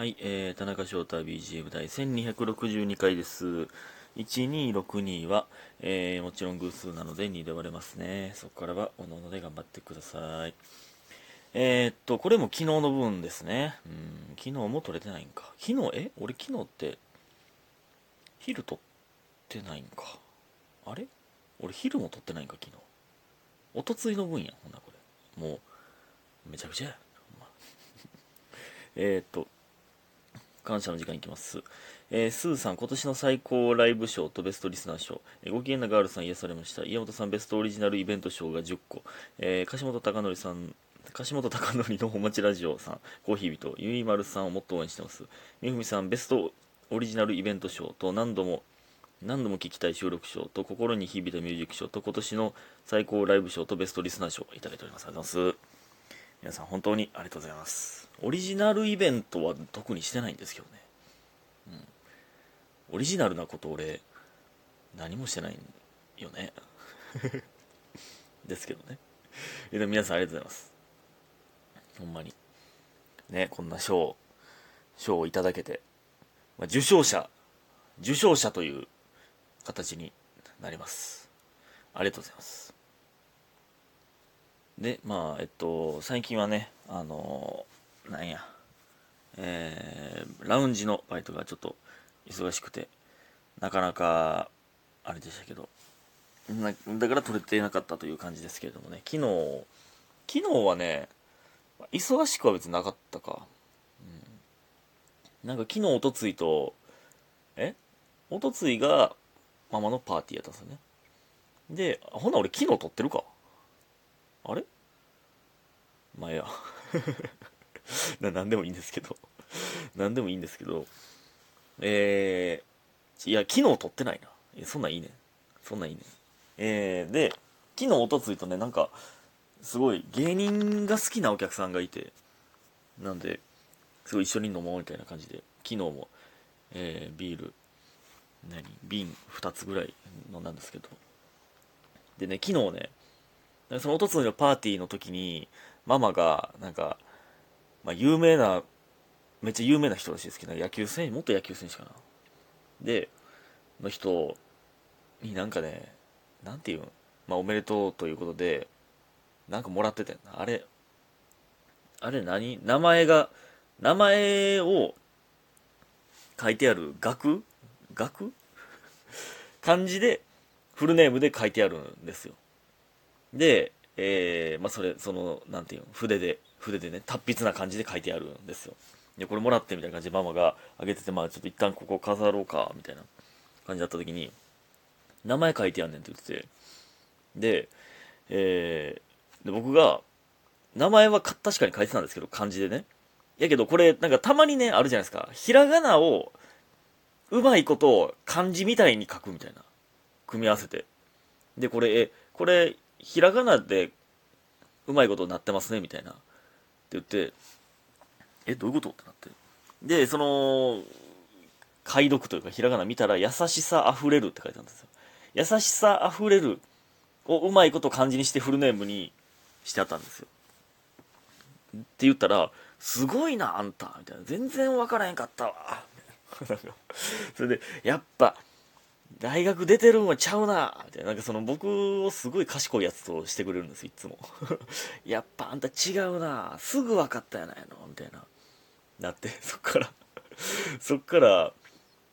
はい、えー、田中翔太 BGM 第1262回です。1262は、えー、もちろん偶数なので2で割れますね。そこからは、おのおので頑張ってください。えー、っと、これも昨日の分ですね。うん、昨日も取れてないんか。昨日、え？俺昨日って、昼取ってないんか。あれ？俺昼も取ってないんか、昨日。おとついの分や、ほんなこれ。もう、めちゃくちゃや。ほんま えーっと、感謝の時間いきます。えースーさん、今年の最高ライブ賞とベストリスナー賞。えーご機嫌なガールさん癒されました。家元さん、ベストオリジナルイベント賞が10個。えー、樫本貴則さん、樫本貴則のお待ちラジオさん、コーヒー人、ゆいまるさんをもっと応援してます。みふみさん、ベストオリジナルイベント賞と何度も、何度も聞きたい収録賞と心に響いたミュージック賞と今年の最高ライブ賞とベストリスナー賞いただいております。ありがとうございます。皆さん本当にありがとうございます。オリジナルイベントは特にしてないんですけどね。うん。オリジナルなこと俺何もしてないよね。ですけどね。でも皆さんありがとうございます。ほんまに。ねこんな賞賞をいただけて、まあ、受賞者受賞者という形になります。ありがとうございます。でまあえっと最近はねあのなんやえーラウンジのバイトがちょっと忙しくてなかなかあれでしたけどだから取れてなかったという感じですけれどもね昨日昨日はね忙しくは別になかったか、うん、なんか昨日おとついとえ？おとついがママのパーティーやったんですよね。でほな俺昨日撮ってるか。あれ？まあいいや。な何でもいいんですけど。何でもいいんですけど。えー、いや、昨日撮ってないな。いやそんなんいいね。そんなんいいね。えー、で、昨日、おとついとね、なんか、すごい芸人が好きなお客さんがいて、なんで、すごい一緒に飲もうみたいな感じで、昨日も、えー、ビール、何、瓶2つぐらい飲んだんですけど、でね、昨日ね、そのおとつのパーティーの時に、ママが、なんか、まあ、有名なめっちゃ有名な人らしいですけど、野球選手、元野球選手かな。で、の人になんかね、なんていうん、まあおめでとうということで、なんかもらってたよな。あれ、あれ何？名前が、名前を書いてある額？額？漢字で、フルネームで書いてあるんですよ。で、えー、まあそれ、その、なんていうの、筆で、筆でね、達筆な感じで書いてあるんですよ。でこれもらってみたいな感じでママがあげててまあちょっと一旦ここ飾ろうかみたいな感じだった時に名前書いてやんねんって言ってて。で,、えー、で僕が名前は確かに書いてたんですけど漢字でね。やけどこれなんかたまにねあるじゃないですか。ひらがなをうまいことを漢字みたいに書くみたいな。組み合わせて。でこれえこれひらがなでうまいことなってますねみたいなって言ってえ、どういうこと？ってなって。で、その、解読というか、ひらがな見たら、優しさあふれるって書いてあるんですよ。優しさあふれるをうまいこと漢字にしてフルネームにしてあったんですよ。って言ったら、すごいな、あんたみたいな。全然わからへんかったわ。それで、やっぱ、大学出てるんはちゃうなみたいな。なんかその僕をすごい賢いやつとしてくれるんですいつも。やっぱあんた違うなすぐ分かったやないのみたいな。なって、そっから そっから、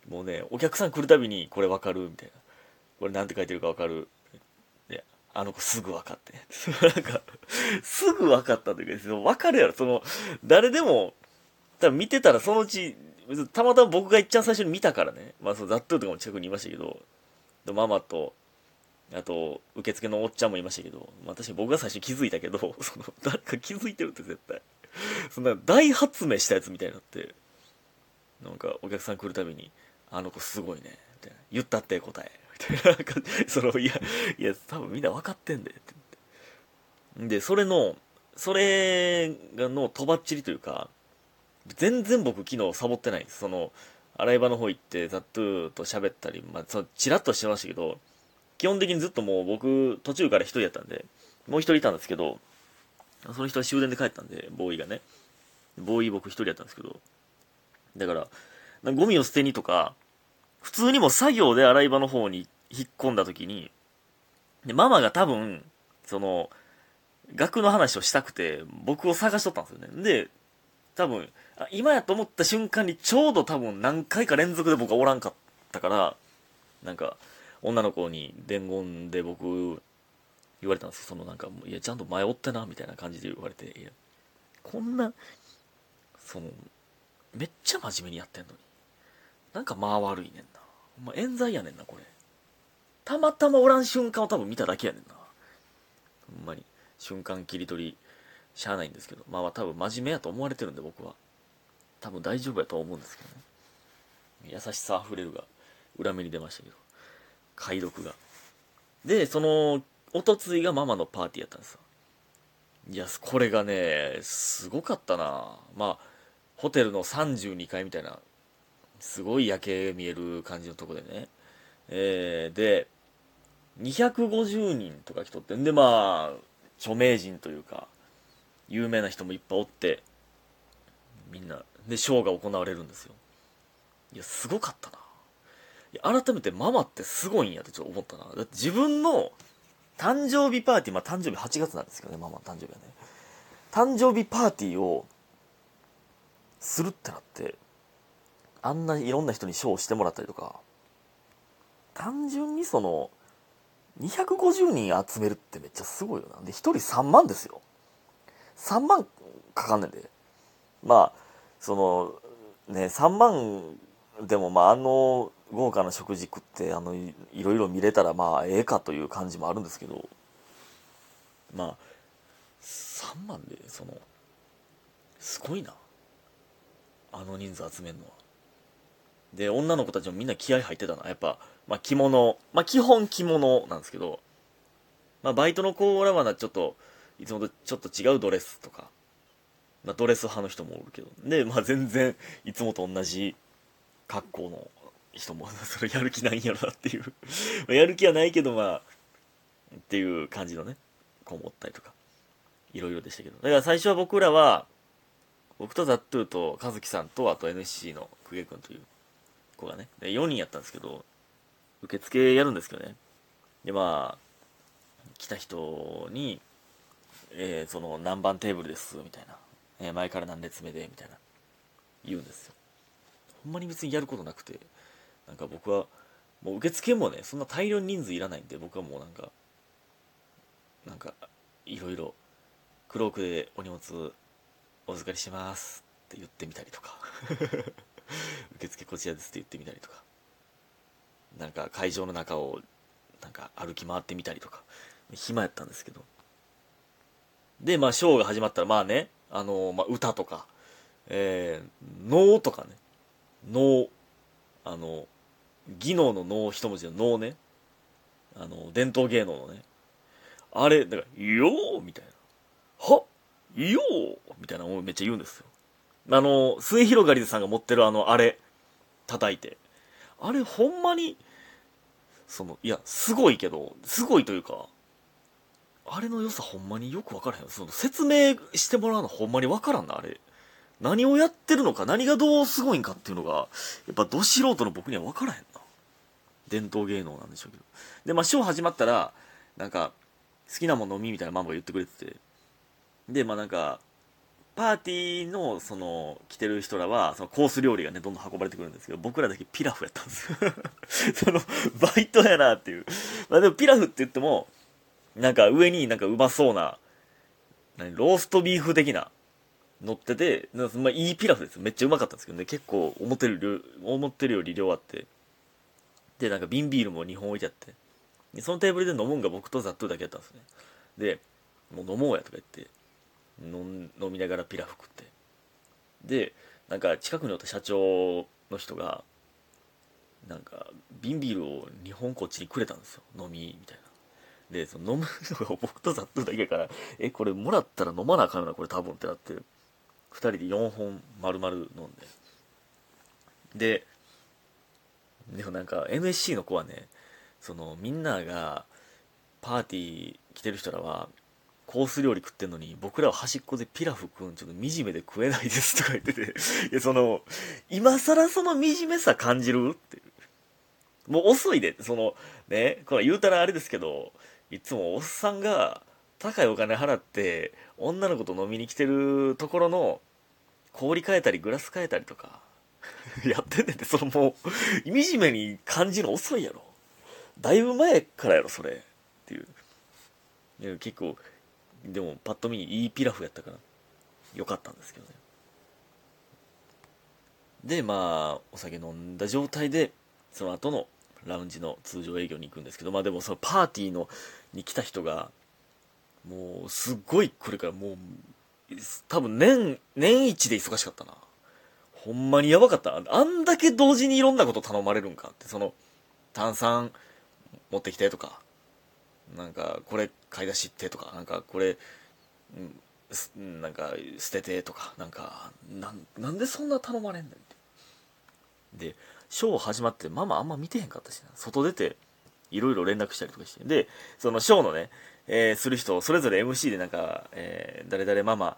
もうね、お客さん来るたびにこれ分かるみたいな。これなんて書いてるか分かるで、あの子すぐ分かって。なんか、すぐ分かったというか、分かるやろ。その、誰でも、多分見てたらそのうち、別にたまたま僕が一番最初に見たからね。まあ、そのザットゥーとかも近くにいましたけど、でママと、あと、受付のおっちゃんもいましたけど、まあ、確かに僕が最初気づいたけど、その、誰か気づいてるって絶対。そんな大発明したやつみたいになって、なんかお客さん来るたびに、あの子すごいね、みたいな。言ったって答え、みたいな。なんか、その、いや、いや、多分みんな分かってんで、って言って。で、それの、それがのとばっちりというか、全然僕昨日サボってないです。その、洗い場の方行って、ザットゥーと喋ったり、まあ、その、チラッとしてましたけど、基本的にずっともう僕、途中から一人やったんで、もう一人いたんですけど、その人は終電で帰ったんで、ボーイがね。ボーイ僕一人やったんですけど、だからかゴミを捨てにとか普通にも作業で洗い場の方に引っ込んだ時にでママが多分その学の話をしたくて僕を探しとったんですよねで多分今やと思った瞬間にちょうど多分何回か連続で僕はおらんかったからなんか女の子に伝言で僕言われたんですそのなんかいやちゃんと前おってなみたいな感じで言われていやこんなそのめっちゃ真面目にやってんのに。なんか間悪いねんな。ほんま冤罪やねんなこれ。たまたまおらん瞬間を多分見ただけやねんな。ほんまに。瞬間切り取りしゃあないんですけど。まあ多分真面目やと思われてるんで僕は。多分大丈夫やと思うんですけどね。優しさあふれるが裏目に出ましたけど。解読が。でそのおとついがママのパーティーやったんですよ。いやこれがねすごかったな。まあホテルの32階みたいなすごい夜景見える感じのとこでね。えー、で250人とか来とってん。でまあ著名人というか有名な人もいっぱいおってみんなでショーが行われるんですよ。いやすごかったな。改めてママってすごいんやってちょっと思ったな。だって自分の誕生日パーティーまあ誕生日8月なんですけどねママの誕生日はね。誕生日パーティーをするってなってあんないろんな人にショーをしてもらったりとか単純にその250人集めるってめっちゃすごいよな。で1人3万ですよ。3万かかんねんで。まあそのね3万でもまああの豪華な食事食ってあのいろいろ見れたらまあええかという感じもあるんですけど。まあ3万でそのすごいな。あの人数集めるのは。で女の子たちもみんな気合入ってたな。やっぱ、まあ、着物まあ基本着物なんですけど、まあ、バイトの子らはなちょっといつもとちょっと違うドレスとか、まあ、ドレス派の人もおるけどで、まあ、全然いつもと同じ格好の人も それやる気ないんやろなっていう。やる気はないけどまあっていう感じのね子もおったりとかいろいろでしたけど。だから最初は僕らは僕とザットゥーと和樹さんとあと NSC の久家君という子がね4人やったんですけど受付やるんですけどね。でまあ来た人に、えー、その何番テーブルですみたいな、えー、前から何列目でみたいな。言うんですよ。ほんまに別にやることなくてなんか僕はもう受付もねそんな大量に人数いらないんで僕はもうなんかなんかいろいろクロークでお荷物お預かりしますって言ってみたりとか 受付こちらですって言ってみたりとかなんか会場の中をなんか歩き回ってみたりとか暇やったんですけどでまあショーが始まったらまあねあのまあ、歌とかえー、能とかね。能あの技能の能一文字の能ね。あの伝統芸能のね。あれだから「よー」みたいな「はよー」みたいなのをめっちゃ言うんですよ。あの末広がりさんが持ってるあのあれ叩いて。あれほんまにそのいやすごいけどすごいというかあれの良さほんまによく分からへん。その説明してもらうのほんまに分からんなあれ。何をやってるのか何がどうすごいんかっていうのがやっぱど素人の僕には分からへんな。伝統芸能なんでしょうけど。でまあショー始まったらなんか好きなもの飲みみたいなママが言ってくれてて。でまあなんかパーティーのその来てる人らはそのコース料理がねどんどん運ばれてくるんですけど僕らだけピラフやったんですよ。そのバイトやなっていう。まあでもピラフって言ってもなんか上になんかうまそうなローストビーフ的な乗っててまあいいピラフですめっちゃうまかったんですけどね。結構思ってる思ってるより量あって。でなんか瓶ビールも2本置いてあって。そのテーブルで飲むんが僕とザットだけやったんですね。でもう飲もうやとか言って飲みながらピラフ食って。でなんか近くにおった社長の人がなんか瓶ビールを2本こっちにくれたんですよ。飲みみたいな。でその飲むのが僕とザットゥだけやから えこれもらったら飲まなあかんよなこれ多分ってなって2人で4本丸々飲んで。ででもなんか NSC の子はねそのみんながパーティー来てる人らはコース料理食ってんのに僕らは端っこでピラフ食うんちょっと惨めで食えないですとか言ってて いやその今更その惨めさ感じるってもう遅いでそのねこれ言うたらあれですけどいつもおっさんが高いお金払って女の子と飲みに来てるところの氷変えたりグラス変えたりとか やってんねんて。そのもう惨めに感じるの遅いやろ。だいぶ前からやろそれ。っていう。いや結構でもパッと見いいピラフやったからよかったんですけどね。でまあお酒飲んだ状態でその後のラウンジの通常営業に行くんですけどまあでもそのパーティーのに来た人がもうすっごいこれからもう多分年年一で忙しかったな。ほんまにやばかった。あんだけ同時にいろんなこと頼まれるんかってその炭酸持ってきてとかなんかこれ買い出しってとかなんかこれ、うん、なんか捨ててとかなんかなんでそんな頼まれんねんって。でショー始まってママあんま見てへんかったしな。外出ていろいろ連絡したりとかして。でそのショーのね、えー、する人それぞれ MC でなんか、えー、誰々ママ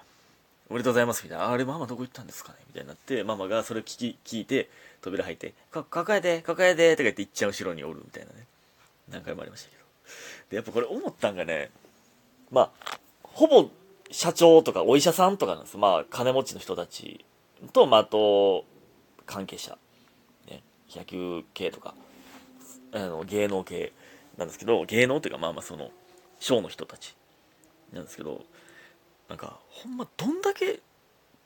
おめでとうございますみたいな。あれママどこ行ったんですかね？みたいになってママがそれ聞き聞いて扉入って「か抱えて抱えて」とか言っていっちゃん後ろにおるみたいなね。何回もありましたけど。で、やっぱこれ思ったんがね、まあ、ほぼ社長とかお医者さんとかなんです。まあ、金持ちの人たちと、まあ、あと、関係者。野球系とか、あの、芸能系なんですけど、芸能っていうか、まあまあ、その、ショーの人たちなんですけど、なんか、ほんま、どんだけ、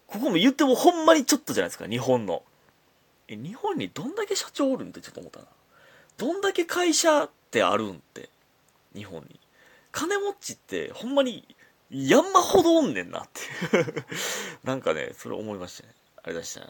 ここも言ってもほんまにちょっとじゃないですか、日本の。え、日本にどんだけ社長おるんってちょっと思ったな。どんだけ会社ってあるんって。日本に金持ちってほんまに山ほどおんねんなって なんかねそれ思いましたねあれだした